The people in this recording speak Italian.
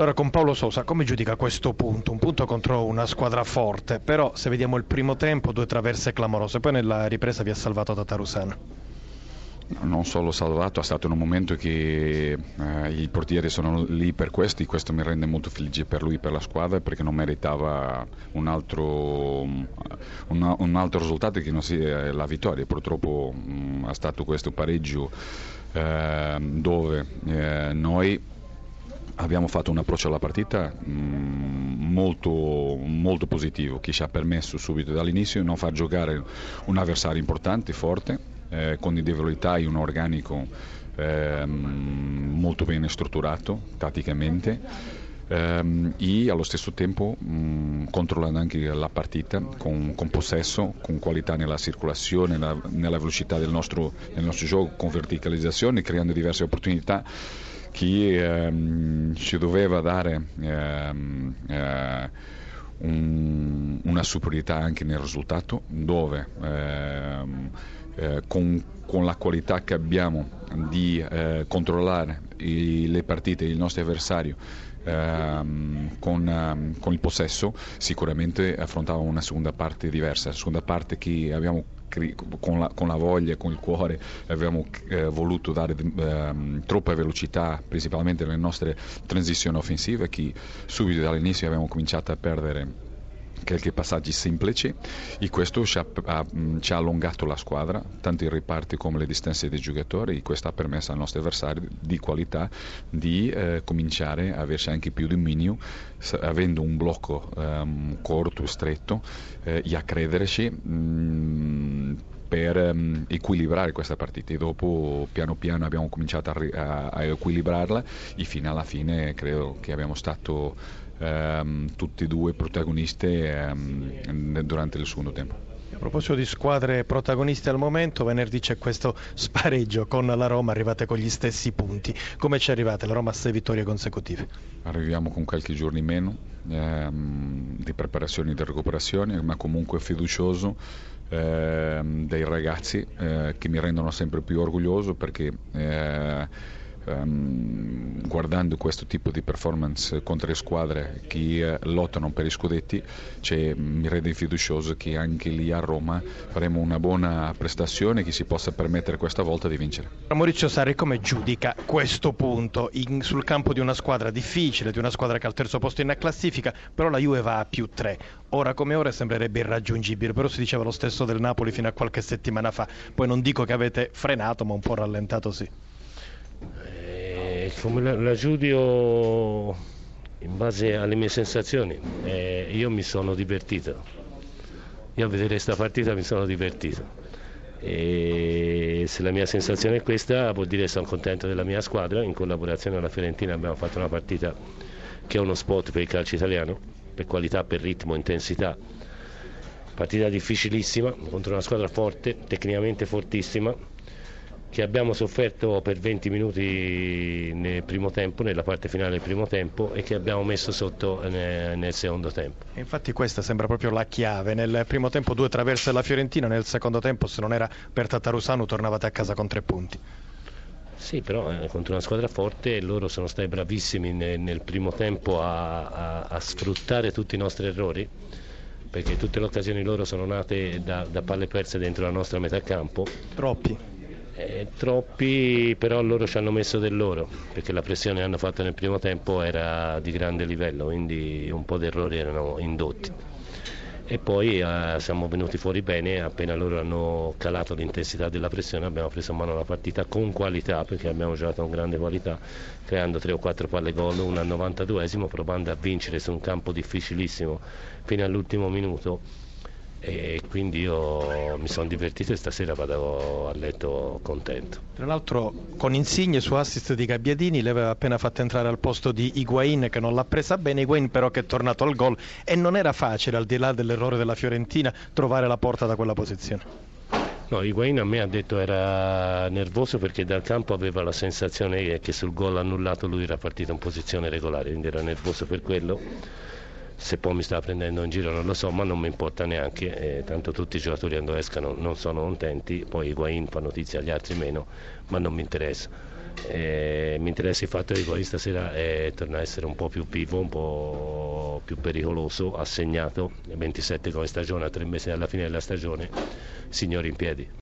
Allora con Paolo Sosa, come giudica questo punto? Un punto contro una squadra forte, però se vediamo il primo tempo, due traverse clamorose, poi nella ripresa vi ha salvato Tatarusano. Non solo salvato, è stato in un momento che eh, i portieri sono lì per questo, questo mi rende molto felice per lui e per la squadra perché non meritava un altro, un, un altro risultato che non sia la vittoria. Purtroppo mh, mm, è stato questo pareggio eh, dove eh, noi abbiamo fatto un approccio alla partita mh, mm, molto, molto, positivo che ci ha permesso subito dall'inizio di non far giocare un avversario importante, forte, eh, con individualità e un organico eh, molto ben strutturato tatticamente. Um, e allo stesso tempo um, controllando anche la partita con, con, possesso, con qualità nella circolazione, nella, nella velocità del nostro, del nostro, gioco, con verticalizzazione, creando diverse opportunità che ehm, ci doveva dare ehm, eh, un, una superiorità anche nel risultato dove ehm, eh, con, con, la qualità che abbiamo di eh, controllare i, le partite, il nostro avversario ehm, con, ehm, con, il possesso sicuramente affrontava una seconda parte diversa, seconda parte che abbiamo con la, con la, voglia, con il cuore, abbiamo eh, voluto dare eh, troppa velocità, principalmente nelle nostre transizioni offensive, che subito dall'inizio abbiamo cominciato a perdere qualche passaggi semplici e questo ci ha, ha, ci ha, allungato la squadra, tanto i riparti come le distanze dei giocatori e questo ha permesso ai nostri avversari di qualità di eh, cominciare a averci anche più dominio avendo un blocco um, corto e stretto eh, e a crederci mh, mm, per um, equilibrare questa partita e dopo piano piano abbiamo cominciato a, a, a equilibrarla e fino alla fine credo che abbiamo stato um, tutti e due protagonisti um, durante il secondo tempo. A proposito di squadre protagoniste al momento, venerdì c'è questo spareggio con la Roma, arrivate con gli stessi punti. Come ci arrivate? La Roma ha sei vittorie consecutive. Arriviamo con qualche giorno in meno ehm, di preparazione e di recuperazione, ma comunque fiducioso dei ragazzi eh, che mi rendono sempre più orgoglioso perché ehm, guardando questo tipo di performance contro le squadre che eh, lottano per i scudetti cioè, mi rende fiducioso che anche lì a Roma faremo una buona prestazione che si possa permettere questa volta di vincere. Maurizio Sarri come giudica questo punto in, sul campo di una squadra difficile, di una squadra che ha il terzo posto in classifica, però la Juve va a più 3. Ora come ora sembrerebbe irraggiungibile, però si diceva lo stesso del Napoli fino a qualche settimana fa. Poi non dico che avete frenato, ma un po' rallentato sì come la, la, giudico in base alle mie sensazioni, eh, io mi sono divertito. Io a vedere questa partita mi sono divertito. E se la mia sensazione è questa, vuol dire che sono contento della mia squadra. In collaborazione con la Fiorentina abbiamo fatto una partita che è uno spot per il calcio italiano, per qualità, per ritmo, intensità. Partita difficilissima contro una squadra forte, tecnicamente fortissima, che abbiamo sofferto per 20 minuti nel primo tempo, nella parte finale del primo tempo e che abbiamo messo sotto nel, nel secondo tempo. Infatti questa sembra proprio la chiave, nel primo tempo due traverse alla Fiorentina, nel secondo tempo se non era per Tatarusano tornavate a casa con tre punti. Sì, però eh, contro una squadra forte loro sono stati bravissimi nel, nel primo tempo a, a, a, sfruttare tutti i nostri errori, perché tutte le occasioni loro sono nate da, da palle perse dentro la nostra metà campo. Troppi. Eh, troppi però loro ci hanno messo del loro perché la pressione che hanno fatto nel primo tempo era di grande livello quindi un po' di errori erano indotti. E poi eh, siamo venuti fuori bene appena loro hanno calato l'intensità della pressione abbiamo preso in mano la partita con qualità perché abbiamo giocato con grande qualità creando 3 o 4 palle gol una al 92esimo provando a vincere su un campo difficilissimo fino all'ultimo minuto quindi io mi sono divertito e stasera vado a letto contento. Tra l'altro con Insigne su assist di Gabbiadini le aveva appena fatto entrare al posto di Higuain che non l'ha presa bene, Higuain però che è tornato al gol e non era facile al di là dell'errore della Fiorentina trovare la porta da quella posizione. No, Higuain a me ha detto era nervoso perché dal campo aveva la sensazione che sul gol annullato lui era partito in posizione regolare, quindi era nervoso per quello se poi mi sta prendendo in giro non lo so, ma non mi importa neanche, eh, tanto tutti i giocatori quando escano non sono contenti, poi Higuain fa notizia agli altri meno, ma non mi interessa. Eh, mi interessa il fatto che Higuain stasera eh, torna a essere un po' più vivo, un po' più pericoloso, ha segnato 27 come stagione, a tre mesi dalla fine della stagione, signori in piedi.